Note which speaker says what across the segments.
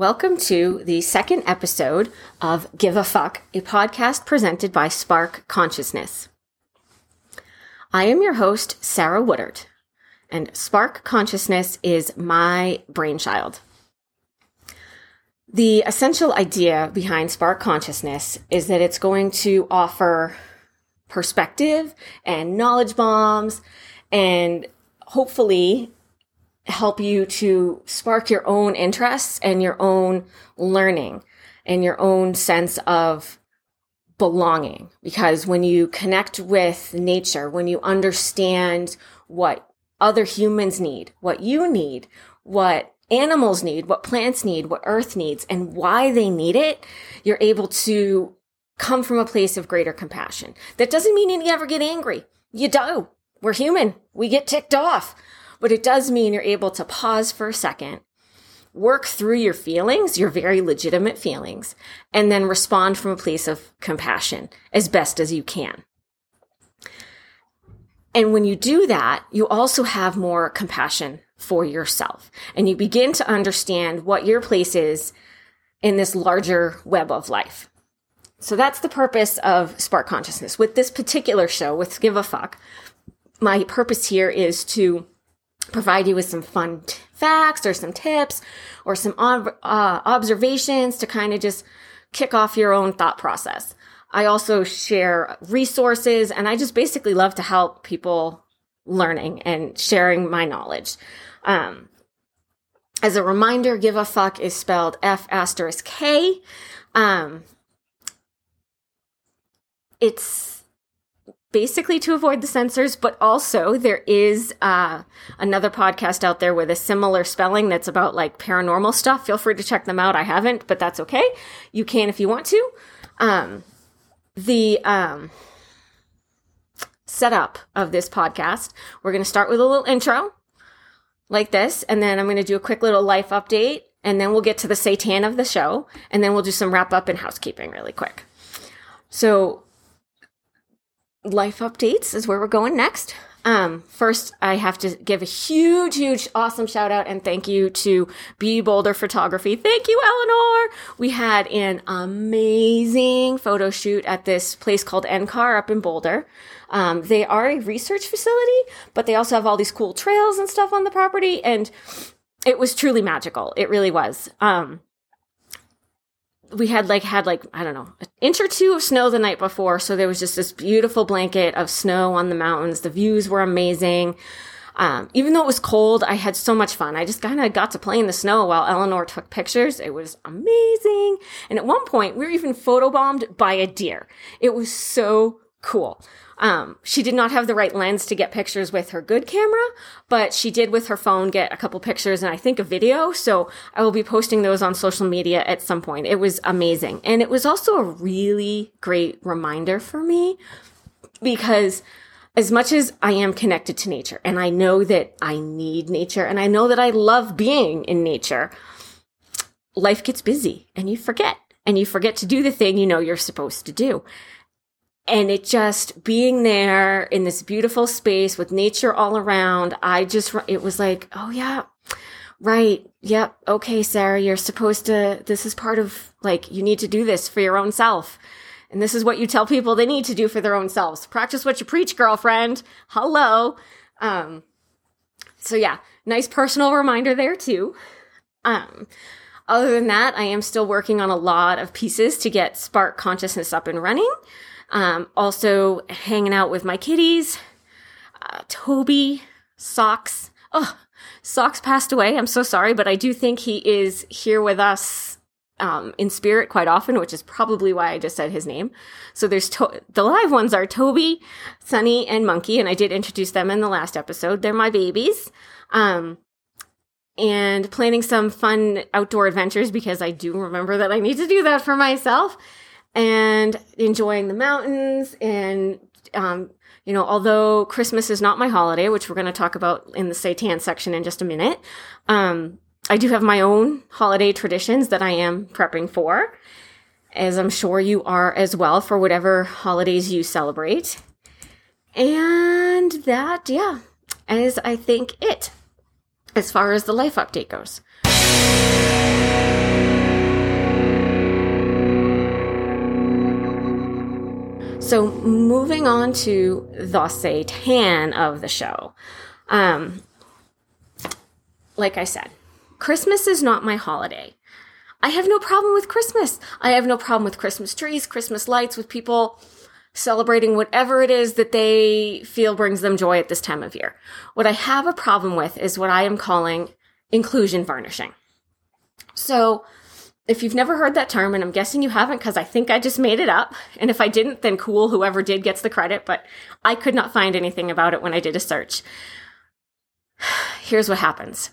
Speaker 1: Welcome to the second episode of Give a Fuck, a podcast presented by Spark Consciousness. I am your host, Sarah Woodard, and Spark Consciousness is my brainchild. The essential idea behind Spark Consciousness is that it's going to offer perspective and knowledge bombs and hopefully help you to spark your own interests and your own learning and your own sense of belonging. Because when you connect with nature, when you understand what other humans need, what you need, what animals need, what plants need, what earth needs, and why they need it, you're able to come from a place of greater compassion. That doesn't mean you ever get angry. You do. We're human. We get ticked off. But it does mean you're able to pause for a second, work through your feelings, your very legitimate feelings, and then respond from a place of compassion as best as you can. And when you do that, you also have more compassion for yourself and you begin to understand what your place is in this larger web of life. So that's the purpose of Spark Consciousness. With this particular show, with Give a Fuck, my purpose here is to provide you with some fun t- facts or some tips or some ob- uh, observations to kind of just kick off your own thought process. I also share resources and I just basically love to help people learning and sharing my knowledge. Um, as a reminder, give a fuck is spelled F asterisk K. Um, it's basically to avoid the censors, but also there is uh, another podcast out there with a similar spelling that's about like paranormal stuff. Feel free to check them out. I haven't, but that's okay. You can if you want to. Um, the um, setup of this podcast, we're going to start with a little intro like this, and then I'm going to do a quick little life update, and then we'll get to the satan of the show, and then we'll do some wrap up and housekeeping really quick. So life updates is where we're going next. Um, first, I have to give a huge, huge, awesome shout out and thank you to B Boulder Photography. Thank you, Eleanor. We had an amazing photo shoot at this place called NCAR up in Boulder. Um, they are a research facility, but they also have all these cool trails and stuff on the property. And it was truly magical. It really was. Um, we had like had like I don't know an inch or two of snow the night before, so there was just this beautiful blanket of snow on the mountains. The views were amazing. Um, even though it was cold, I had so much fun. I just kind of got to play in the snow while Eleanor took pictures. It was amazing. And at one point, we were even photobombed by a deer. It was so cool. Um, she did not have the right lens to get pictures with her good camera, but she did with her phone get a couple pictures and I think a video. So I will be posting those on social media at some point. It was amazing. And it was also a really great reminder for me because as much as I am connected to nature and I know that I need nature and I know that I love being in nature, life gets busy and you forget and you forget to do the thing you know you're supposed to do and it just being there in this beautiful space with nature all around i just it was like oh yeah right yep okay sarah you're supposed to this is part of like you need to do this for your own self. And this is what you tell people they need to do for their own selves. Practice what you preach girlfriend. Hello. Um so yeah nice personal reminder there too. Um other than that i am still working on a lot of pieces to get spark consciousness up and running um, also hanging out with my kitties, uh, Toby, Socks. Oh, Socks passed away. I'm so sorry, but I do think he is here with us um, in spirit quite often, which is probably why I just said his name. So there's to- the live ones are Toby, Sunny, and Monkey, and I did introduce them in the last episode. They're my babies. Um, and planning some fun outdoor adventures because I do remember that I need to do that for myself and enjoying the mountains and um, you know although christmas is not my holiday which we're going to talk about in the satan section in just a minute um, i do have my own holiday traditions that i am prepping for as i'm sure you are as well for whatever holidays you celebrate. And that yeah is i think it as far as the life update goes So moving on to the Satan of the show. Um, like I said, Christmas is not my holiday. I have no problem with Christmas. I have no problem with Christmas trees, Christmas lights, with people celebrating whatever it is that they feel brings them joy at this time of year. What I have a problem with is what I am calling inclusion varnishing. So, if you've never heard that term, and I'm guessing you haven't because I think I just made it up, and if I didn't, then cool, whoever did gets the credit, but I could not find anything about it when I did a search. Here's what happens.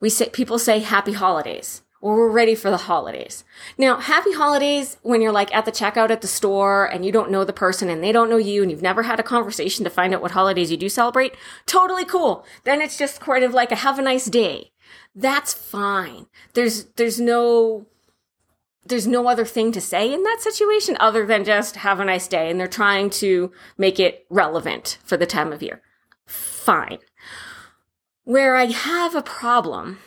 Speaker 1: We say, people say happy holidays or we're ready for the holidays. Now, happy holidays when you're like at the checkout at the store and you don't know the person and they don't know you and you've never had a conversation to find out what holidays you do celebrate. Totally cool. Then it's just kind of like a have a nice day. That's fine. There's, there's no, there's no other thing to say in that situation other than just have a nice day. And they're trying to make it relevant for the time of year. Fine. Where I have a problem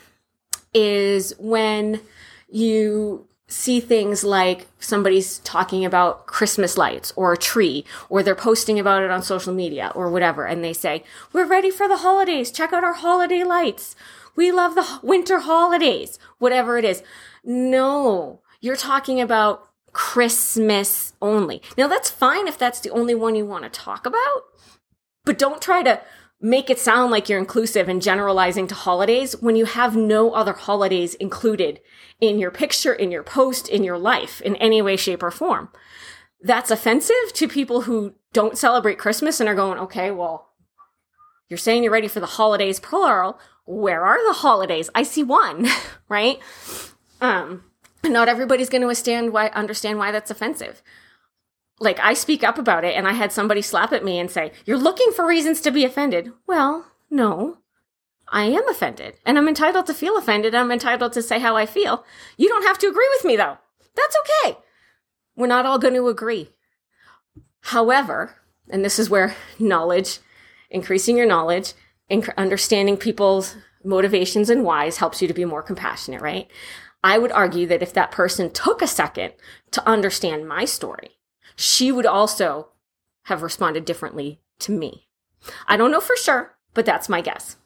Speaker 1: is when you see things like somebody's talking about Christmas lights or a tree, or they're posting about it on social media or whatever, and they say, We're ready for the holidays. Check out our holiday lights. We love the winter holidays, whatever it is. No, you're talking about Christmas only. Now, that's fine if that's the only one you want to talk about, but don't try to make it sound like you're inclusive and generalizing to holidays when you have no other holidays included in your picture, in your post, in your life in any way, shape, or form. That's offensive to people who don't celebrate Christmas and are going, okay, well, you're saying you're ready for the holidays, plural. Where are the holidays? I see one, right? Um, not everybody's going to understand why, understand why that's offensive like I speak up about it and I had somebody slap at me and say, You're looking for reasons to be offended. Well, no. I am offended and I'm entitled to feel offended. I'm entitled to say how I feel. You don't have to agree with me though. That's okay. We're not all going to agree. However, and this is where knowledge, increasing your knowledge, and understanding people's motivations and whys helps you to be more compassionate, right? I would argue that if that person took a second to understand my story, she would also have responded differently to me. I don't know for sure, but that's my guess.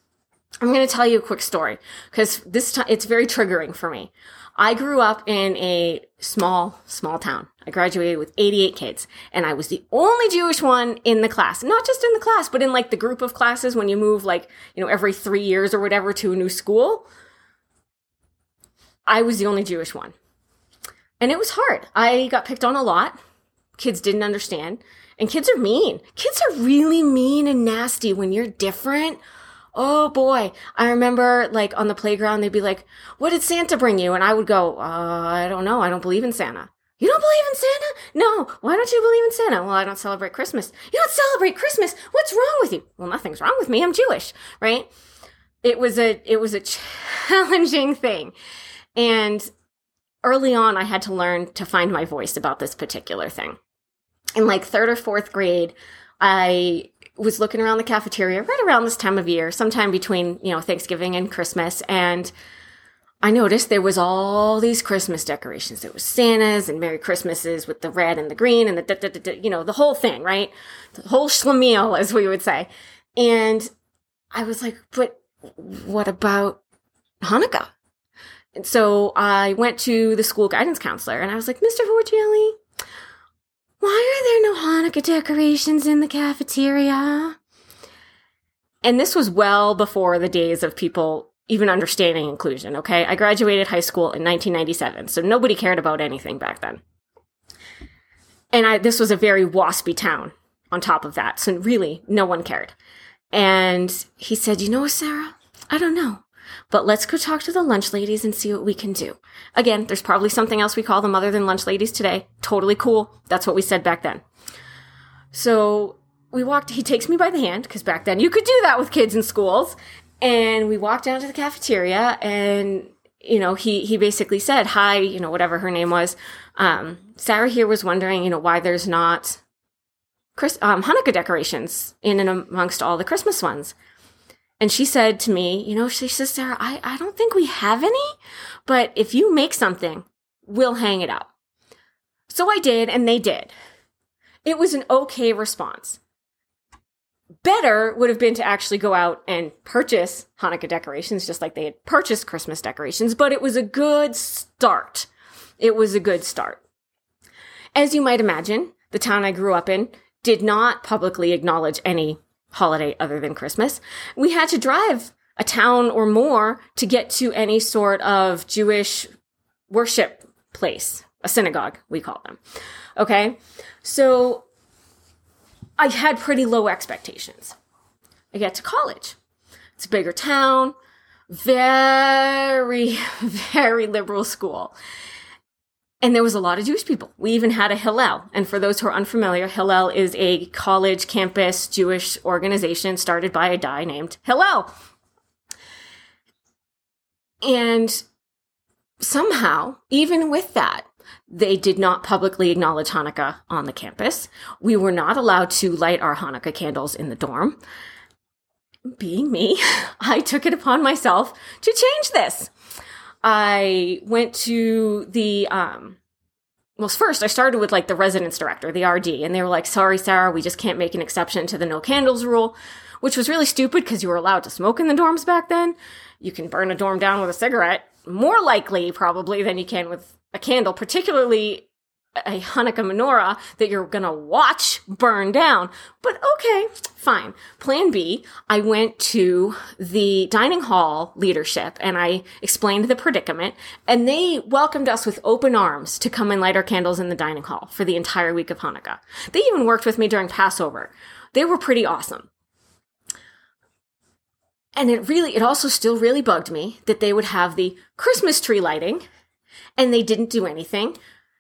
Speaker 1: I'm going to tell you a quick story because this time it's very triggering for me. I grew up in a small, small town. I graduated with 88 kids and I was the only Jewish one in the class. Not just in the class, but in like the group of classes when you move like, you know, every three years or whatever to a new school. I was the only Jewish one. And it was hard. I got picked on a lot kids didn't understand. And kids are mean. Kids are really mean and nasty when you're different. Oh boy. I remember like on the playground, they'd be like, what did Santa bring you? And I would go, uh, I don't know. I don't believe in Santa. You don't believe in Santa? No. Why don't you believe in Santa? Well, I don't celebrate Christmas. You don't celebrate Christmas? What's wrong with you? Well, nothing's wrong with me. I'm Jewish, right? It was a, it was a challenging thing. And early on, I had to learn to find my voice about this particular thing in like third or fourth grade, I was looking around the cafeteria right around this time of year, sometime between, you know, Thanksgiving and Christmas. And I noticed there was all these Christmas decorations. There was Santas and Merry Christmases with the red and the green and the, da, da, da, you know, the whole thing, right? The whole schlemiel, as we would say. And I was like, but what about Hanukkah? So I went to the school guidance counselor and I was like, Mr. Forgielli, why are there no Hanukkah decorations in the cafeteria? And this was well before the days of people even understanding inclusion, okay? I graduated high school in 1997, so nobody cared about anything back then. And I, this was a very waspy town on top of that, so really, no one cared. And he said, You know, Sarah, I don't know. But let's go talk to the lunch ladies and see what we can do. Again, there's probably something else we call them other than lunch ladies today. Totally cool. That's what we said back then. So we walked, he takes me by the hand, because back then you could do that with kids in schools. And we walked down to the cafeteria and you know, he he basically said, "Hi, you know, whatever her name was. Um, Sarah here was wondering, you know, why there's not Chris, um, Hanukkah decorations in and amongst all the Christmas ones." And she said to me, you know, she says, Sarah, I, I don't think we have any, but if you make something, we'll hang it up. So I did, and they did. it was an okay response. Better would have been to actually go out and purchase Hanukkah decorations, just like they had purchased Christmas decorations, but it was a good start. It was a good start. As you might imagine, the town I grew up in did not publicly acknowledge any holiday other than Christmas. We had to drive a town or more to get to any sort of Jewish worship place, a synagogue, we call them. Okay. So I had pretty low expectations. I get to college. It's a bigger town, very, very liberal school. And there was a lot of Jewish people. We even had a Hillel. And for those who are unfamiliar, Hillel is a college campus Jewish organization started by a guy named Hillel. And somehow, even with that, they did not publicly acknowledge Hanukkah on the campus. We were not allowed to light our Hanukkah candles in the dorm. Being me, I took it upon myself to change this. I went to the, um, well, first I started with like the residence director, the RD, and they were like, sorry, Sarah, we just can't make an exception to the no candles rule, which was really stupid because you were allowed to smoke in the dorms back then. You can burn a dorm down with a cigarette, more likely probably than you can with a candle, particularly a Hanukkah menorah that you're gonna watch burn down. But okay, fine. Plan B, I went to the dining hall leadership and I explained the predicament and they welcomed us with open arms to come and light our candles in the dining hall for the entire week of Hanukkah. They even worked with me during Passover. They were pretty awesome. And it really, it also still really bugged me that they would have the Christmas tree lighting and they didn't do anything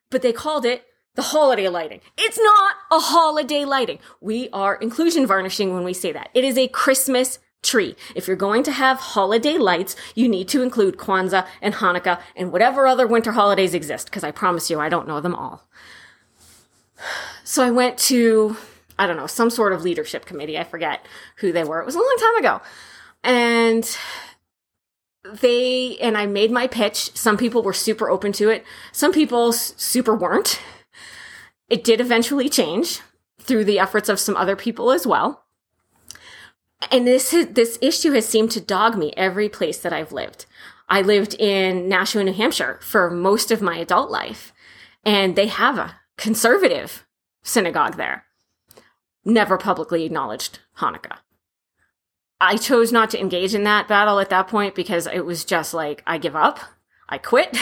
Speaker 1: but they called it the holiday lighting. It's not a holiday lighting. We are inclusion varnishing when we say that. It is a Christmas tree. If you're going to have holiday lights, you need to include Kwanzaa and Hanukkah and whatever other winter holidays exist, because I promise you, I don't know them all. So I went to, I don't know, some sort of leadership committee. I forget who they were. It was a long time ago. And they and I made my pitch. Some people were super open to it. Some people super weren't. It did eventually change through the efforts of some other people as well. And this this issue has seemed to dog me every place that I've lived. I lived in Nashua, New Hampshire for most of my adult life, and they have a conservative synagogue there. Never publicly acknowledged Hanukkah. I chose not to engage in that battle at that point because it was just like, I give up. I quit.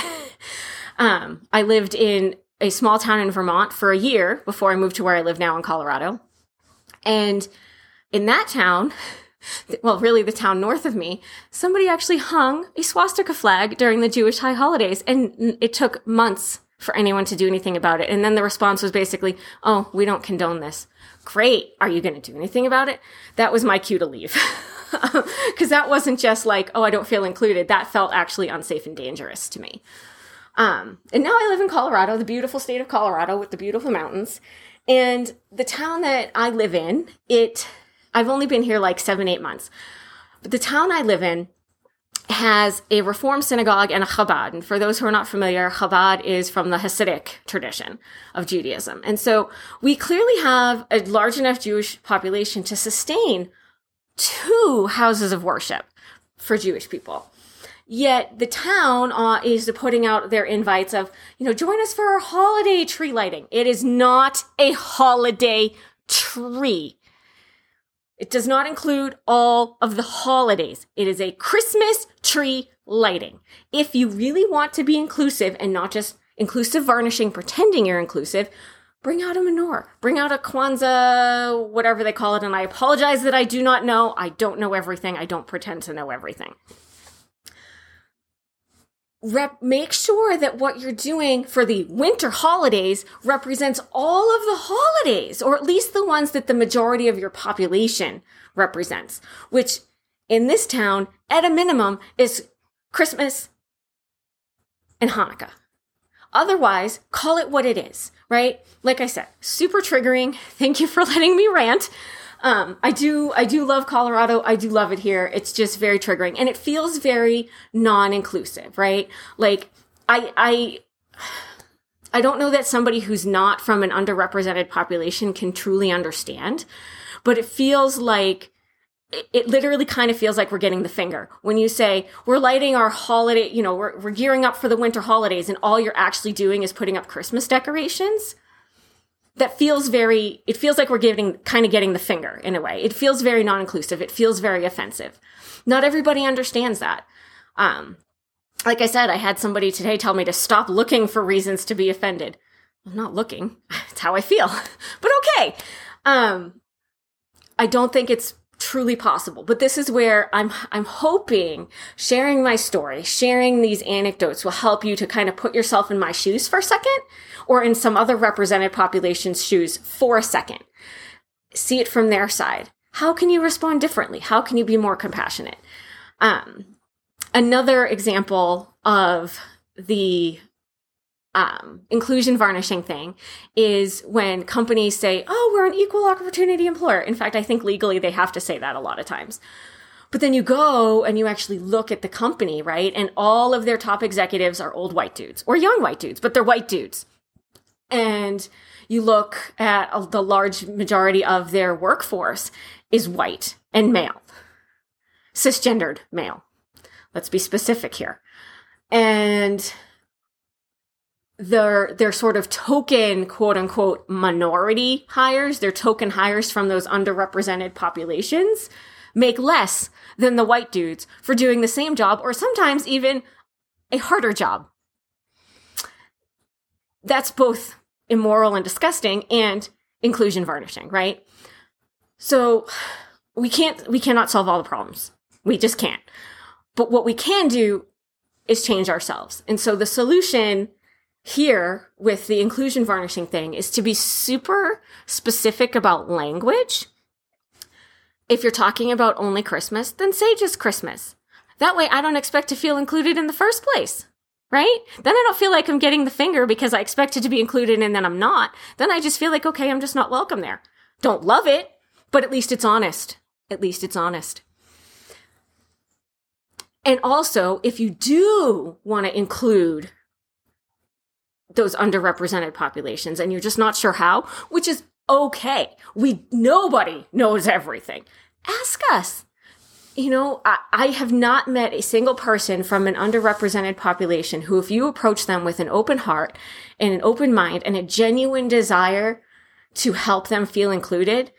Speaker 1: um, I lived in a small town in Vermont for a year before I moved to where I live now in Colorado. And in that town, well, really the town north of me, somebody actually hung a swastika flag during the Jewish high holidays. And it took months for anyone to do anything about it. And then the response was basically, oh, we don't condone this. Great. Are you going to do anything about it? That was my cue to leave. Because that wasn't just like, oh, I don't feel included. That felt actually unsafe and dangerous to me. Um, and now I live in Colorado, the beautiful state of Colorado with the beautiful mountains. And the town that I live in, it, I've only been here like seven, eight months. But the town I live in has a Reform synagogue and a Chabad. And for those who are not familiar, Chabad is from the Hasidic tradition of Judaism. And so we clearly have a large enough Jewish population to sustain two houses of worship for Jewish people. Yet the town uh, is putting out their invites of, you know, join us for our holiday tree lighting. It is not a holiday tree. It does not include all of the holidays. It is a Christmas tree lighting. If you really want to be inclusive and not just inclusive varnishing, pretending you're inclusive, bring out a menorah, bring out a Kwanzaa, whatever they call it. And I apologize that I do not know. I don't know everything. I don't pretend to know everything. Rep- make sure that what you're doing for the winter holidays represents all of the holidays, or at least the ones that the majority of your population represents, which in this town, at a minimum, is Christmas and Hanukkah. Otherwise, call it what it is, right? Like I said, super triggering. Thank you for letting me rant. Um, I do, I do love Colorado. I do love it here. It's just very triggering and it feels very non-inclusive, right? Like I, I, I don't know that somebody who's not from an underrepresented population can truly understand, but it feels like it literally kind of feels like we're getting the finger when you say we're lighting our holiday you know we're, we're gearing up for the winter holidays and all you're actually doing is putting up christmas decorations that feels very it feels like we're giving kind of getting the finger in a way. It feels very non-inclusive. It feels very offensive. Not everybody understands that. Um like i said i had somebody today tell me to stop looking for reasons to be offended. I'm not looking. It's how i feel. But okay. Um i don't think it's truly possible but this is where i'm i'm hoping sharing my story sharing these anecdotes will help you to kind of put yourself in my shoes for a second or in some other represented population's shoes for a second. See it from their side. How can you respond differently? How can you be more compassionate? Um, another example of the um, inclusion varnishing thing is when companies say, oh, we're an equal opportunity employer. In fact, I think legally they have to say that a lot of times. But then you go and you actually look at the company, right? And all of their top executives are old white dudes or young white dudes, but they're white dudes and you look at the large majority of their workforce is white and male, cisgendered male. Let's be specific here. And their their sort of token quote unquote minority hires, their token hires from those underrepresented populations make less than the white dudes for doing the same job or sometimes even a harder job that's both immoral and disgusting and inclusion varnishing, right? So we can't, we cannot solve all the problems. We just can't. But what we can do is change ourselves. And so the solution here with the inclusion varnishing thing is to be super specific about language. If you're talking about only Christmas, then say just Christmas. That way I don't expect to feel included in the first place right? Then I don't feel like I'm getting the finger because I expected to be included and then I'm not. Then I just feel like, okay, I'm just not welcome there. Don't love it, but at least it's honest. At least it's honest. And also, if you do want to include those underrepresented populations and you're just not sure how, which is okay. We, nobody knows everything. Ask us you know, I, I, have not met a single person from an underrepresented population who, if you approach them with an open heart and an open mind and a genuine desire to help them feel included,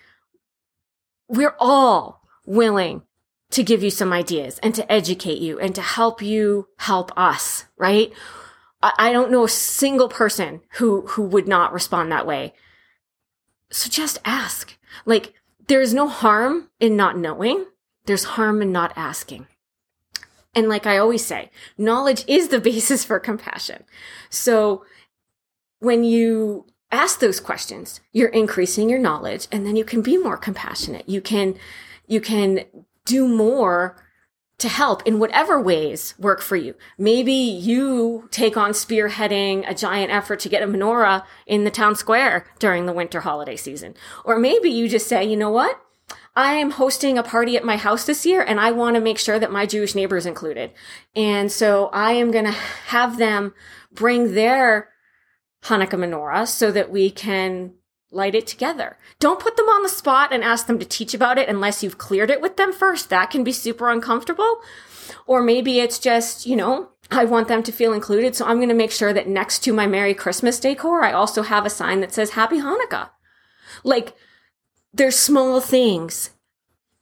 Speaker 1: we're all willing to give you some ideas and to educate you and to help you help us, right? I, don't know a single person who, who would not respond that way. So just ask. Like, there is no harm in not knowing there's harm in not asking. And like I always say, knowledge is the basis for compassion. So when you ask those questions, you're increasing your knowledge and then you can be more compassionate. You can, you can do more to help in whatever ways work for you. Maybe you take on spearheading a giant effort to get a menorah in the town square during the winter holiday season. Or maybe you just say, you know what? I am hosting a party at my house this year and I want to make sure that my Jewish neighbors included. And so I am going to have them bring their Hanukkah menorah so that we can light it together. Don't put them on the spot and ask them to teach about it unless you've cleared it with them first. That can be super uncomfortable. Or maybe it's just, you know, I want them to feel included. So I'm going to make sure that next to my Merry Christmas decor, I also have a sign that says Happy Hanukkah. Like, they're small things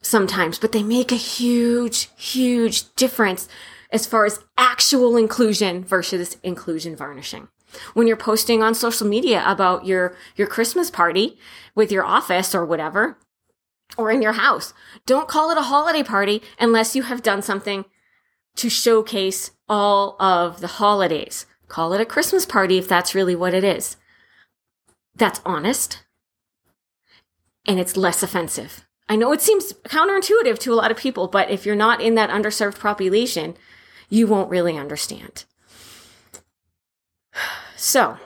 Speaker 1: sometimes, but they make a huge, huge difference as far as actual inclusion versus inclusion varnishing. When you're posting on social media about your, your Christmas party with your office or whatever, or in your house, don't call it a holiday party unless you have done something to showcase all of the holidays. Call it a Christmas party if that's really what it is. That's honest and it's less offensive. I know it seems counterintuitive to a lot of people, but if you're not in that underserved population, you won't really understand. So,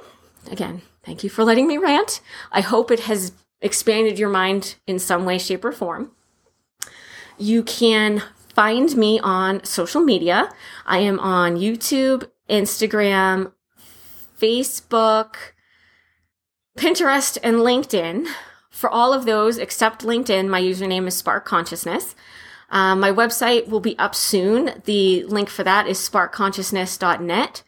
Speaker 1: again, thank you for letting me rant. I hope it has expanded your mind in some way, shape, or form. You can find me on social media. I am on YouTube, Instagram, Facebook, Pinterest, and LinkedIn. For all of those except LinkedIn, my username is Spark Consciousness. Um, my website will be up soon. The link for that is sparkconsciousness.net.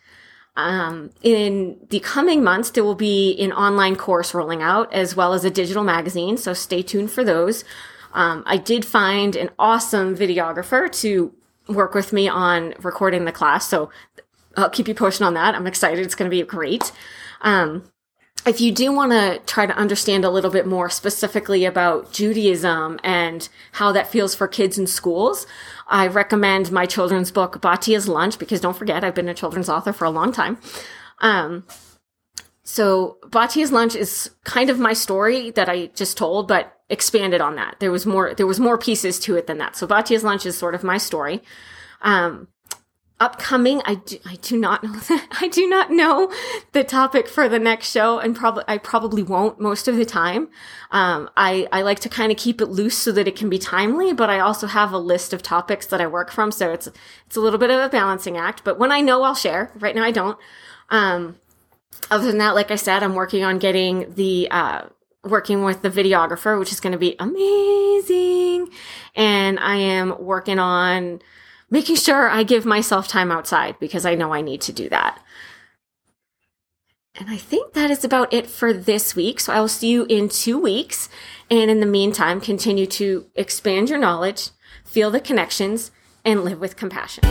Speaker 1: Um, in the coming months, there will be an online course rolling out as well as a digital magazine. So stay tuned for those. Um, I did find an awesome videographer to work with me on recording the class. So I'll keep you posted on that. I'm excited. It's going to be great. Um, if you do want to try to understand a little bit more specifically about Judaism and how that feels for kids in schools, I recommend my children's book, Batia's Lunch, because don't forget, I've been a children's author for a long time. Um, so Batia's Lunch is kind of my story that I just told, but expanded on that. There was more, there was more pieces to it than that. So Batia's Lunch is sort of my story. Um, upcoming I do, I do not know that I do not know the topic for the next show and probably I probably won't most of the time. Um, I, I like to kind of keep it loose so that it can be timely, but I also have a list of topics that I work from. So it's, it's a little bit of a balancing act, but when I know I'll share. Right now I don't. Um, other than that, like I said, I'm working on getting the, uh, working with the videographer, which is going to be amazing. And I am working on, making sure I give myself time outside because I know I need to do that. And I think that is about it for this week. So I will see you in two weeks. And in the meantime, continue to expand your knowledge, feel the connections, and live with compassion.